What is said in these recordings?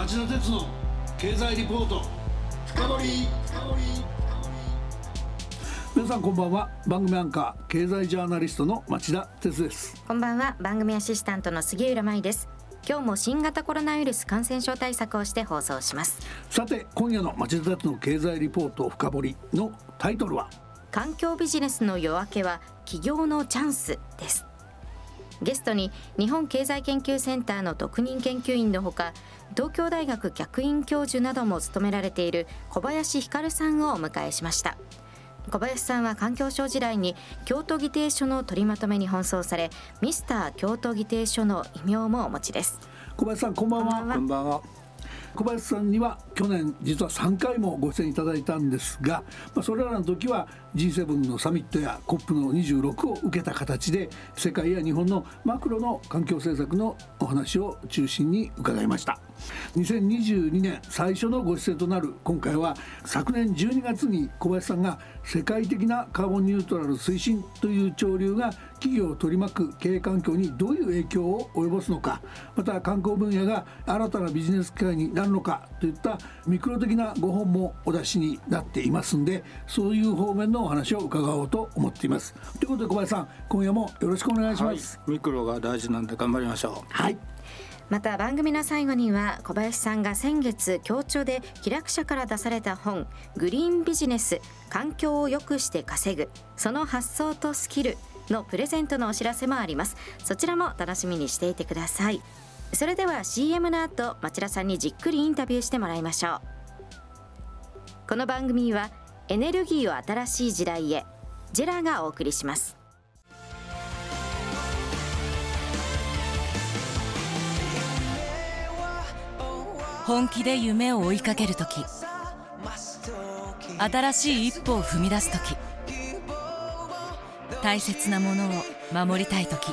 町田鉄の経済リポート。深掘皆さんこんばんは。番組アンカー経済ジャーナリストの町田鉄です。こんばんは。番組アシスタントの杉浦舞です。今日も新型コロナウイルス感染症対策をして放送します。さて今夜の町田鉄の経済リポート深掘りのタイトルは？環境ビジネスの夜明けは企業のチャンスですゲストに日本経済研究センターの特任研究員のほか東京大学客員教授なども務められている小林光さんをお迎えしました。小林さんは環境省時代に京都議定書の取りまとめに奔走されミスター京都議定書の異名もお持ちです。小林さんこんばんは。こんばんは。小林さんには去年実は3回もご出演いただいたんですが、まあ、それらの時は G7 のサミットや COP の26を受けた形で世界や日本のマクロの環境政策のお話を中心に伺いました。2022年最初のご出演となる今回は昨年12月に小林さんが世界的なカーボンニュートラル推進という潮流が企業を取り巻く経営環境にどういう影響を及ぼすのかまた観光分野が新たなビジネス機会になるのかといったミクロ的なご本もお出しになっていますんでそういう方面のお話を伺おうと思っています。ということで小林さん今夜もよろしくお願いします、はい、ミクロが大事なんで頑張りましょう。はい。また番組の最後には小林さんが先月協調で気楽社から出された本グリーンビジネス環境を良くして稼ぐその発想とスキルのプレゼントのお知らせもあります。そちらも楽しみにしていてくださいそれでは CM の後町田さんにじっくりインタビューしてもらいましょう。この番組はエネルギーを新しい時代へジェラがお送りします。本気で夢を追いかける時新しい一歩を踏み出す時大切なものを守りたい時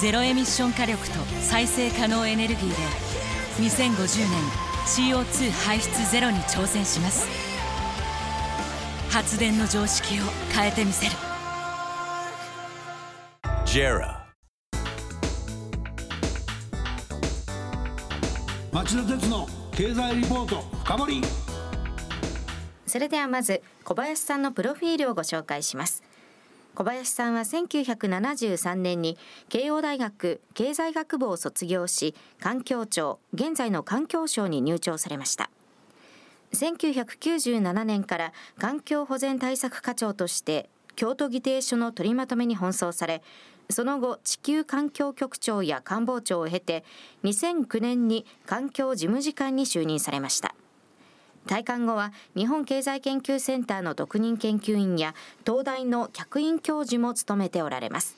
ゼロエミッション火力と再生可能エネルギーで2050年 CO2 排出ゼロに挑戦します。発電の常識を変えてみせる。ジェラ町田鉄の経済リポート深掘り。それではまず小林さんのプロフィールをご紹介します小林さんは1973年に慶応大学経済学部を卒業し環境庁現在の環境省に入庁されました。1997年から環境保全対策課長として京都議定書の取りまとめに奔走されその後地球環境局長や官房長を経て2009年に環境事務次官に就任されました。退官後は日本経済研究センターの特任研究員や東大の客員教授も務めておられます。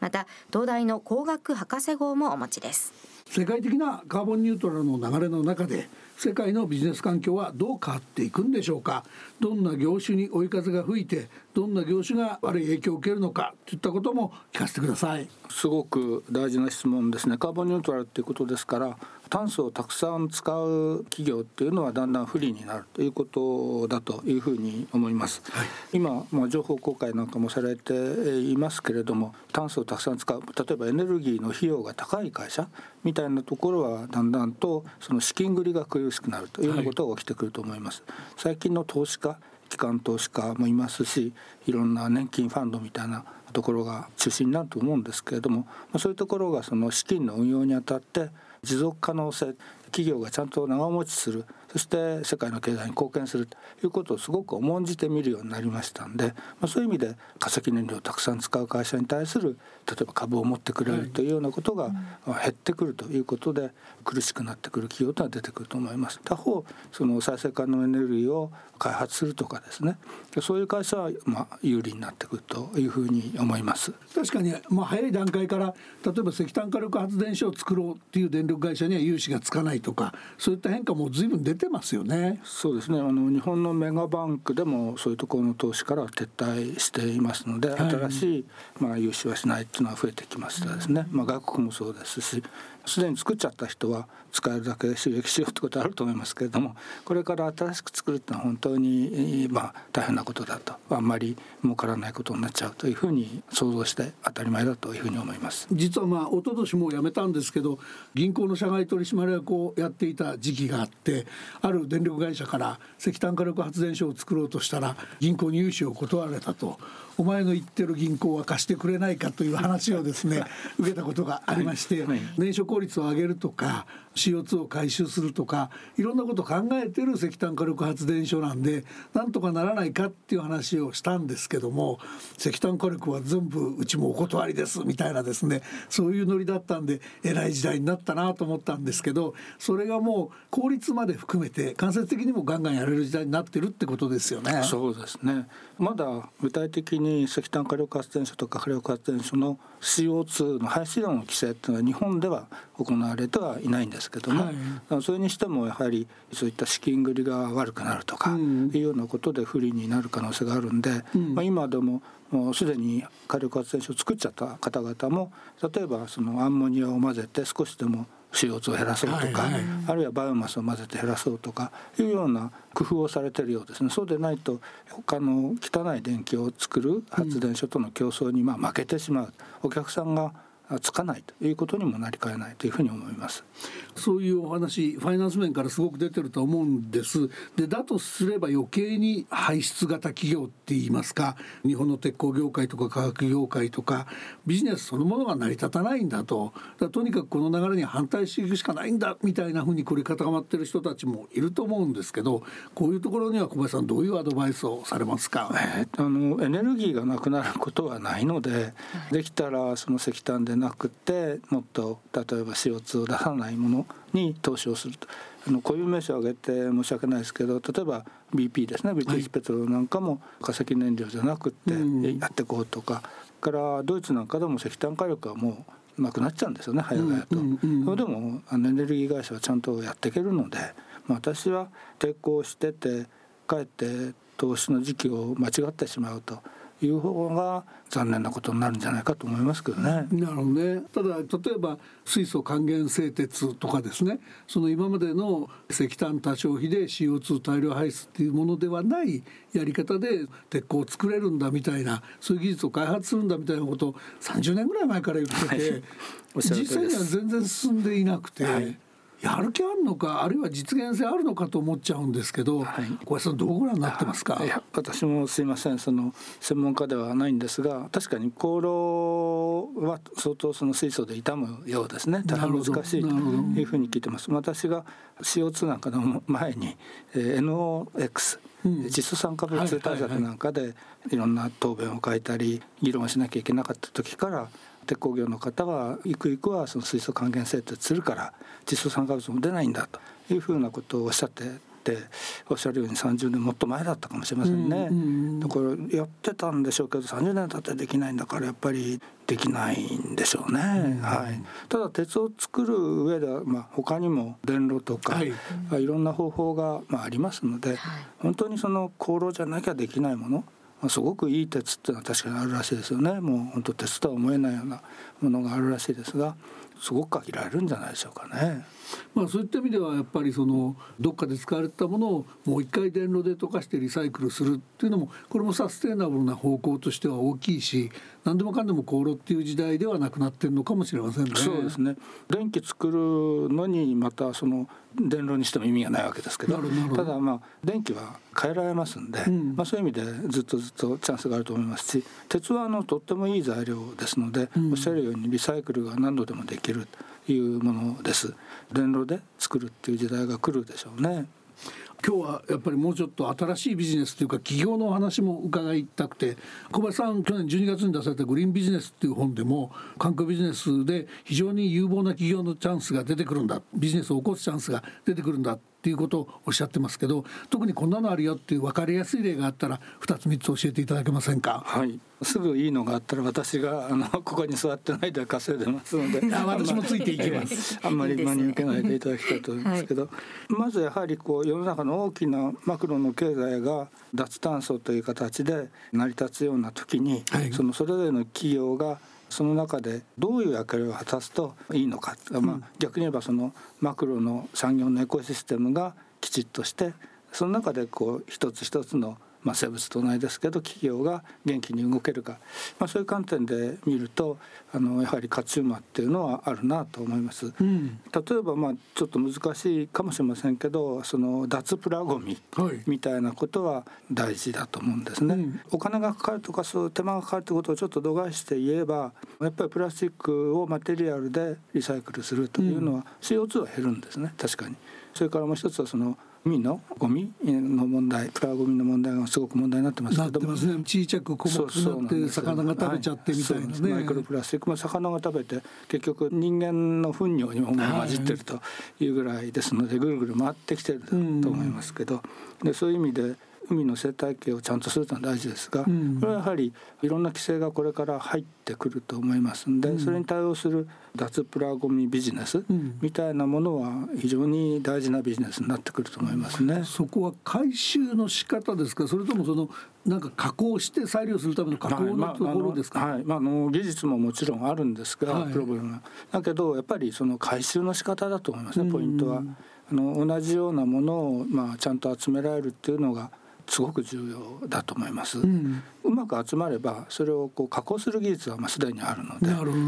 また東大の工学博士号もお持ちです。世界的なカーボンニュートラルの流れの中で世界のビジネス環境はどう変わっていくんでしょうか？どんな業種に追い風が吹いてどんな業種が悪い影響を受けるのかといったことも聞かせてください。すごく大事な質問ですね。カーボンニュートラルっていうことですから炭素をたくさん使う企業っていうのはだんだん不利になるということだというふうに思います、はい、今、まあ、情報公開なんかもされていますけれども炭素をたくさん使う。例えばエネルギーの費用が高い会社みたいなところはだんだんとその資金繰りが苦しくなるというようなことが起きてくると思います、はい、最近の投資家機関投資家もいますしいろんな年金ファンドみたいなところが中心になると思うんですけれどもそういうところがその資金の運用にあたって持続可能性企業がちゃんと長持ちする。そして世界の経済に貢献するということをすごく重んじて見るようになりましたんで、まあ、そういう意味で化石燃料をたくさん使う会社に対する例えば株を持ってくれるというようなことが減ってくるということで苦しくなってくる企業というのは出てくると思います。他方その再生可能エネルギーを開発するとかですね。そういう会社はまあ有利になってくるというふうに思います。確かにまあ早い段階から例えば石炭火力発電所を作ろうっていう電力会社には融資がつかないとかそういった変化も随分出てますよね。そうですね。あの日本のメガバンクでもそういうところの投資から撤退していますので、はい、新しい、まあ、融資はしないっていうのは増えてきましたですね、まあ、外国もそうですしすでに作っちゃった人は使えるだけ収益しようってことあると思いますけれどもこれから新しく作るっていうのは本当にまあ大変なことだと。あんまり儲からないことになっちゃうというふうに想像して当たり前だというふうに思います。実はまあ一昨年もう辞めたんですけど銀行の社外取締役をやっていた時期があってある電力会社から石炭火力発電所を作ろうとしたら銀行に融資を断られたと。お前の言ってる銀行は貸してくれないかという話をですね受けたことがありまして、はい。はい、燃焼効率を上げるとか CO2 を回収するとかいろんなことを考えてる石炭火力発電所なんでなんとかならないかっていう話をしたんですけども石炭火力は全部うちもお断りですみたいなですねそういうノリだったんで偉い時代になったなと思ったんですけどそれがもう効率まで含めて間接的にもガンガンやれる時代になってるってことですよね。そうですねまだ具体的に石炭火力発電所とか火力発電所の CO2 の排出量の規制っていうのは日本では行われてはいないんですけども、はい、それにしてもやはりそういった資金繰りが悪くなるとかいうようなことで不利になる可能性があるんで、うん、まあ、今でももうすでに火力発電所を作っちゃった方々も例えばそのアンモニアを混ぜて少しでも CO2 を減らそうとか、はいはい、あるいはバイオマスを混ぜて減らそうとかいうような工夫をされてるようですね。そうでないと他の汚い電気を作る発電所との競争にまあ負けてしまう、お客さんがつかないということにもなりかねないというふうに思います。そういうお話ファイナンス面からすごく出てると思うんです。でだとすれば余計に排出型企業って言いますか日本の鉄鋼業界とか化学業界とかビジネスそのものが成り立たないんだと。だとにかくこの流れに反対していくしかないんだみたいなふうにこれ固まってる人たちもいると思うんですけどこういうところには小林さんどういうアドバイスをされますか、えー、あのエネルギーがなくなることはないのでできたらその石炭でなくてもっと例えば CO2 を出さないものに投資をすると。あの固有名詞を挙げて申し訳ないですけど例えば BP ですね。ブリティッシュペトロなんかも化石燃料じゃなくてやっていこうとか、からドイツなんかでも石炭火力はもうなくなっちゃうんですよね早々と。それでもエネルギー会社はちゃんとやっていけるので、まあ、私は抵抗しててかえって投資の時期を間違ってしまうと。いう方が残念なことになるんじゃないかと思いますけどね。なるほどね。ただ例えば水素還元製鉄とかですね、その今までの石炭多消費で CO2 大量排出っていうものではないやり方で鉄鋼を作れるんだみたいなそういう技術を開発するんだみたいなことを30年ぐらい前から言ってて、はい、実際には全然進んでいなくて。はいやる気あるのかあるいは実現性あるのかと思っちゃうんですけど、はい、小林さんどうご覧になってますか？いや私もすいません。その専門家ではないんですが確かに香炉は相当その水素で傷むようですね。大変難しいというふうに聞いてます。私が CO2 なんかの前に、えー、NOx 実素酸化物対策なんかでいろんな答弁を書いたり議論しなきゃいけなかった時から鉄鋼業の方はゆくゆくはその水素還元製鉄するから実素酸化物も出ないんだというふうなことをおっしゃってておっしゃるように30年もっと前だったかもしれませんね、だからやってたんでしょうけど30年経ってできないんだからやっぱりできないんでしょうね、はい、ただ鉄を作る上では、まあ、他にも電炉とか、はい、いろんな方法が、まあ、ありますので、はい、本当にその航路じゃなきゃできないものまあ、すごくいい鉄っていうのは確かにあるらしいですよね。もう本当鉄とは思えないようなものがあるらしいですがすごく限られるんじゃないでしょうかね。まあ、そういった意味ではやっぱりそのどっかで使われたものをもう一回電炉で溶かしてリサイクルするっていうのもこれもサステイナブルな方向としては大きいし何でもかんでも香炉っていう時代ではなくなってるのかもしれませんね。そうですね。電気作るのにまたその電炉にしても意味がないわけですけど。ただまあ電気は変えられますんで、うん、まあ、そういう意味でずっとずっとチャンスがあると思いますし鉄はあのとってもいい材料ですので、うん、おっしゃるようにリサイクルが何度でもできるいるというものです電炉で作るっていう時代が来るでしょうね。今日はやっぱりもうちょっと新しいビジネスというか企業のお話も伺いたくて小林さん去年12月に出された「グリーンビジネス」っていう本でも環境ビジネスで非常に有望な企業のチャンスが出てくるんだビジネスを起こすチャンスが出てくるんだっていうことをおっしゃってますけど特にこんなのあるよっていう分かりやすい例があったら2つ3つ教えていただけませんか？はい。すぐいいのがあったら私があのここに座ってないで稼いでますので。私もついていきます。あんまり真に受けないでいただきたいと思いますけど、はい、まずやはりこう世の中の大きなマクロの経済が脱炭素という形で成り立つような時に、はい、そのそれぞれの企業がその中でどういう役割を果たすといいのか、うん、まあ、逆に言えばそのマクロの産業のエコシステムがきちっとしてその中でこう一つ一つのまあ、生物と同じですけど企業が元気に動けるか、まあ、そういう観点で見るとあのやはり勝ち馬っていうのはあるなと思います。うん、例えばまあちょっと難しいかもしれませんけどその脱プラゴミみたいなことは大事だと思うんですね。はいうん、お金がかかるとかそう手間がかかるってことをちょっと度外して言えばやっぱりプラスチックをマテリアルでリサイクルするというのは CO2 は減るんですね確かに。それからもう一つはその海のゴミの問題プラゴミの問題がすごく問題になってますけど。も、ね、小さく細くなって魚が食べちゃってみたいなね、はい、マイクロプラスチックも魚が食べて結局人間の糞尿にも混じってるというぐらいですのでぐるぐる回ってきてると思いますけど、でそういう意味で海の生態系をちゃんとするのは大事ですが、これはやはりいろんな規制がこれから入ってくると思いますんで、それに対応する脱プラゴミビジネスみたいなものは非常に大事なビジネスになってくると思いますね。そこは回収の仕方ですか？それともそのなんか加工して再利用するための加工のところですか、はい。まあ、あの技術ももちろんあるんですが、はい、プログラムはだけどやっぱりその回収の仕方だと思いますねポイントは。あの同じようなものを、まあ、ちゃんと集められるっていうのがすごく重要だと思います。うん、うまく集まればそれをこう加工する技術はまあすでにあるの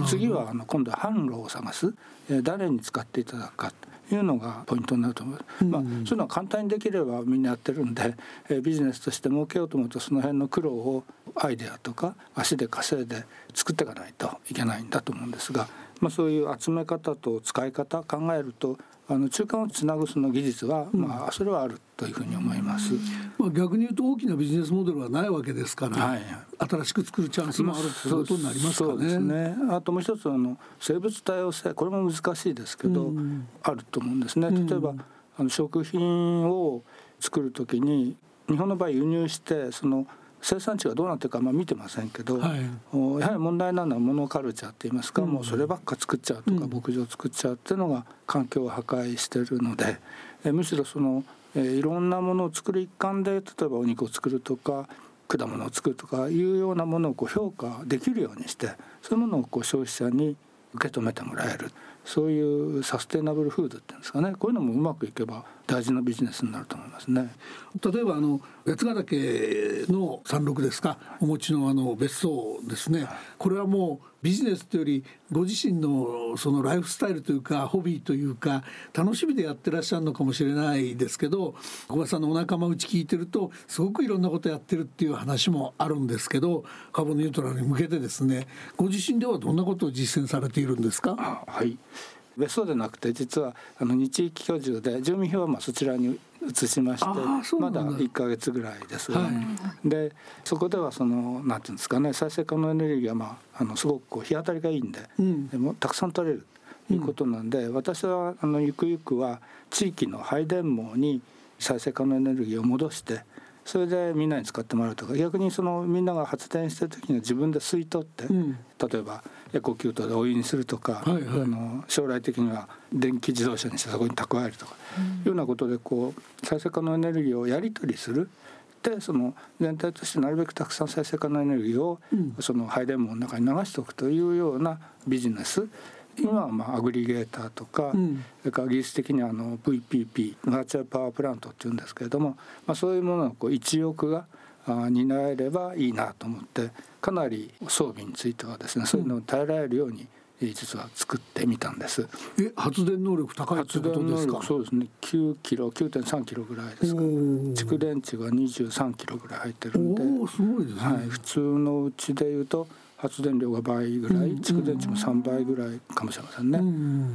で次はあの今度は販路を探す、えー、誰に使っていただくかというのがポイントになると思います。うん、まあ、そういうのは簡単にできればみんなやってるんで、えー、ビジネスとして儲けようと思うとその辺の苦労をアイデアとか足で稼いで作っていかないといけないんだと思うんですが、まあ、そういう集め方と使い方考えるとあの中間をつなぐその技術は、まあそれはあるというふうに思います。まあ逆に言うと大きなビジネスモデルはないわけですから、はい、新しく作るチャンスもあるということになりますかね。ねあともう一つあの生物多様性これも難しいですけど、あると思うんですね。例えば、あの食品を作る時に日本の場合輸入してその生産地がどうなってるかまあ見てませんけど、はい、やはり問題なのはモノカルチャーって言いますか、うん、もうそればっか作っちゃうとか、牧場作っちゃうっていうのが環境を破壊してるので、えむしろその、えいろんなものを作る一環で例えばお肉を作るとか果物を作るとかいうようなものをこう評価できるようにしてそういうものをこう消費者に受け止めてもらえるそういうサステナブルフードっていうんですかね。こういうのもうまくいけば大事なビジネスになると思いますね。例えばあの八ヶ岳の山麓ですか。お持ちのあの別荘ですね。これはもうビジネスというよりご自身のそのライフスタイルというかホビーというか楽しみでやってらっしゃるのかもしれないですけど小林さんのお仲間内聞いてるとすごくいろんなことやってるっていう話もあるんですけどカーボンニュートラルに向けてですねご自身ではどんなことを実践されているんですか？はい別荘でなくて実はあの日域居住で住民票はまあそちらに移しましてまだ1か月ぐらいですが、はい、でそこではそのなんていうんですかね再生可能エネルギーは、まあ、あのすごくこう日当たりがいいんで,、うん、でもたくさん取れるということなんで、うん、私はあのゆくゆくは地域の配電網に再生可能エネルギーを戻してそれでみんなに使ってもらうとか逆にそのみんなが発電してる時には自分で吸い取って、うん、例えばエコキュートでお湯にするとか、はいはい、あの将来的には電気自動車にしてそこに蓄えるとか、うん、いうようなことでこう再生可能エネルギーをやり取りする。でその全体としてなるべくたくさん再生可能エネルギーを、その配電網の中に流しておくというようなビジネス今はまあアグリゲーターとか、うん、それから技術的にはあの VPP バーチャルパワープラントっていうんですけれども、まあ、そういうものをこう一億が担えればいいなと思ってかなり装備についてはですねそういうのを耐えられるように、実は作ってみたんです。え発電能力高いってことですか？そうですね。9キロ、9.3キロぐらいですか。蓄電池が23キロぐらい入ってるんで、おすごいですね。はい、普通のうちでいうと発電量が倍ぐらい、蓄電池も3倍ぐらいかもしれませんね、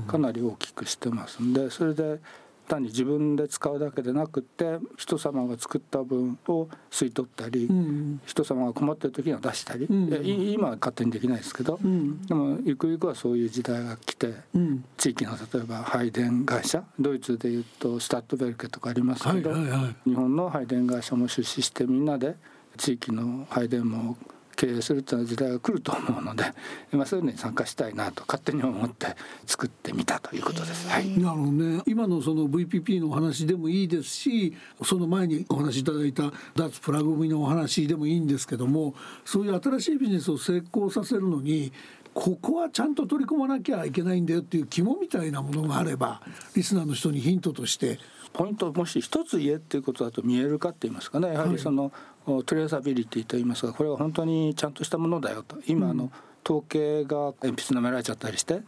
かなり大きくしてますんでそれで単に自分で使うだけでなくて人様が作った分を吸い取ったり、うん、人様が困ってる時には出したり、うん、今は勝手にできないですけど、うん、でもゆくゆくはそういう時代が来て、地域の例えば配電会社ドイツでいうとスタッドベルケとかありますけど、日本の配電会社も出資してみんなで地域の配電網経営するという時代が来ると思うので、まあ、そういうのに参加したいなと勝手に思って作ってみたということです。はい、なるほどね。今のその VPP のお話でもいいですしその前にお話しいただいた脱プラグ組のお話でもいいんですけどもそういう新しいビジネスを成功させるのにここはちゃんと取り込まなきゃいけないんだよっていう肝みたいなものがあればリスナーの人にヒントとして。ポイントもし一つ言えっていうことだと見えるかって言いますかね。やはりその、はい、トレーサビリティと言いますがこれは本当にちゃんとしたものだよと。今、あの統計が鉛筆舐められちゃったりして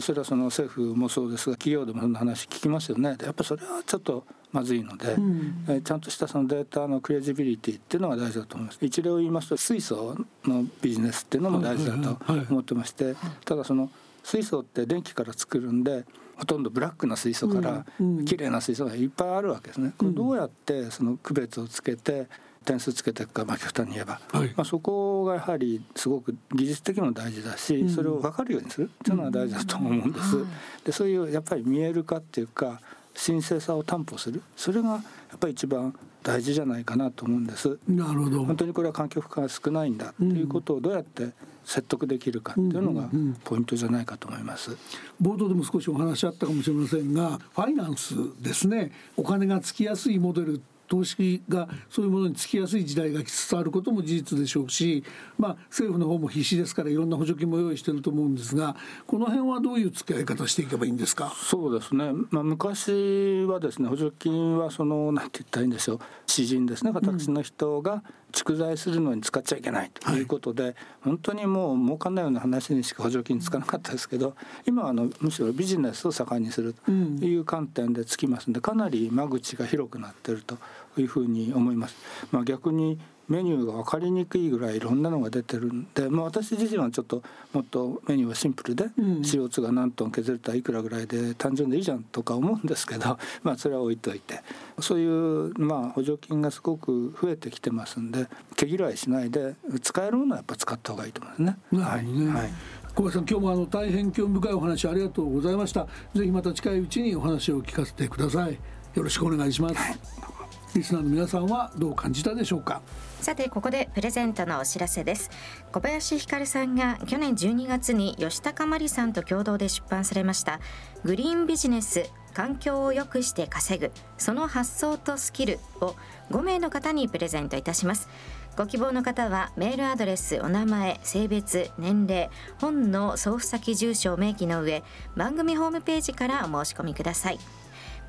それはその政府もそうですが企業でもそんな話聞きますよね。やっぱそれはちょっとまずいので、うん、ちゃんとしたそのデータのクレジビリティっていうのが大事だと思います。一例を言いますと水素のビジネスっていうのも大事だと思ってましてただその水素って電気から作るんでほとんどブラックな水素から綺麗な水素がいっぱいあるわけですね。これどうやってその区別をつけて点数つけていくか、まあ、極端に言えば、はい、まあ、そこがやはりすごく技術的にも大事だし、それを分かるようにする。っていうのは大事だと思うんです。でそういうやっぱり見える化っていうか神聖さを担保する。それがやっぱり一番大事じゃないかなと思うんです。なるほど。本当にこれは環境負荷が少ないんだっていうことをどうやって説得できるかっていうのがポイントじゃないかと思います。冒頭でも少しお話あったかもしれませんがファイナンスですね。お金がつきやすいモデル投資がそういうものにつきやすい時代が来つつあることも事実でしょうし、まあ、政府の方も必死ですからいろんな補助金も用意してると思うんですがこの辺はどういう付き合い方していけばいいんですか？そうですね、まあ、昔はですね補助金はそのなんて言ったらいいんでしょう。詩人ですね私の人が蓄財するのに使っちゃいけないということで、はい、本当にもう儲かんないような話にしか補助金つかなかったですけど今はあのむしろビジネスを盛んにするという観点でつきますんでかなり間口が広くなってるというふうに思います。まあ、逆にメニューが分かりにくいぐらいいろんなのが出てるんで、まあ、私自身はちょっともっとメニューはシンプルで、うん、CO2 が何トン削れたらいくらぐらいで単純でいいじゃんとか思うんですけど、まあ、それは置いといて。そういうまあ補助金がすごく増えてきてますんで毛嫌いしないで使えるものはやっぱ使った方がいいと思いますね。はい、はい。小林さん今日もあの大変興味深いお話ありがとうございました。ぜひまた近いうちにお話を聞かせてください。よろしくお願いします、はいリスナーの皆さんはどう感じたでしょうか？さてここでプレゼントのお知らせです。小林ひかるさんが去年12月に吉高真理さんと共同で出版されましたグリーンビジネス環境を良くして稼ぐその発想とスキルを5名の方にプレゼントいたします。ご希望の方はメールアドレスお名前性別年齢本の送付先住所を明記の上番組ホームページからお申し込みください。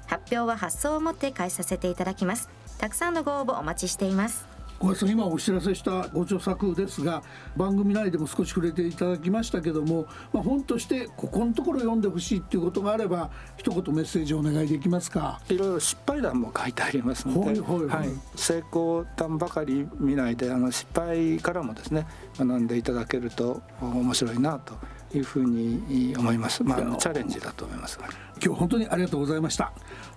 発表は発送をもって返させていただきます。たくさんのご応募お待ちしています。小林さん今お知らせしたご著作ですが番組内でも少し触れていただきましたけども、まあ、本としてここのところ読んでほしいっていうことがあれば一言メッセージをお願いできますか？いろいろ失敗談も書いてありますので、はいはい。はい、成功談ばかり見ないであの失敗からもですね学んでいただけると面白いなというふうに思います。まあチャレンジだと思います。今日本当にありがとうございました。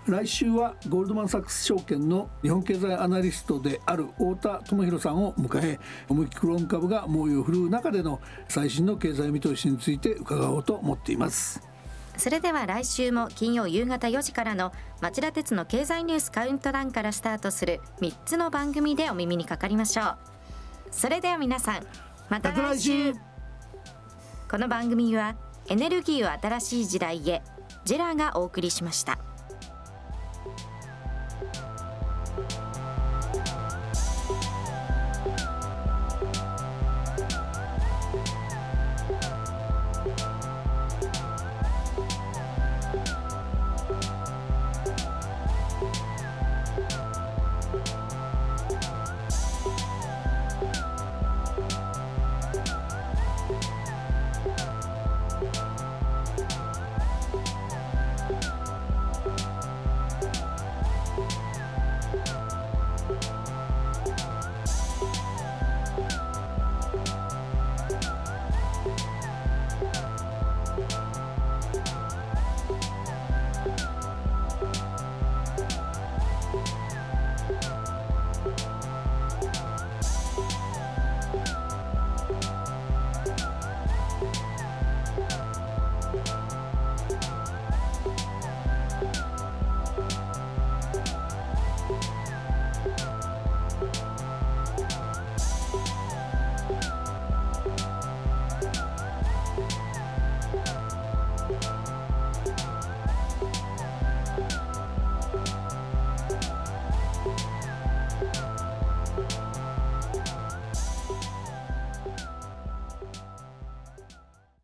来週はゴールドマン・サックス証券の日本経済アナリストである太田智博さんを迎え思いっきクローン株が猛威を振るう中での最新の経済見通しについて伺おうと思っていますそれでは来週も金曜夕方4時からの町田鉄の経済ニュースカウントダウンからスタートする3つの番組でお耳にかかりましょうそれでは皆さんまた来週この番組はエネルギーを新しい時代へジェラがお送りしました。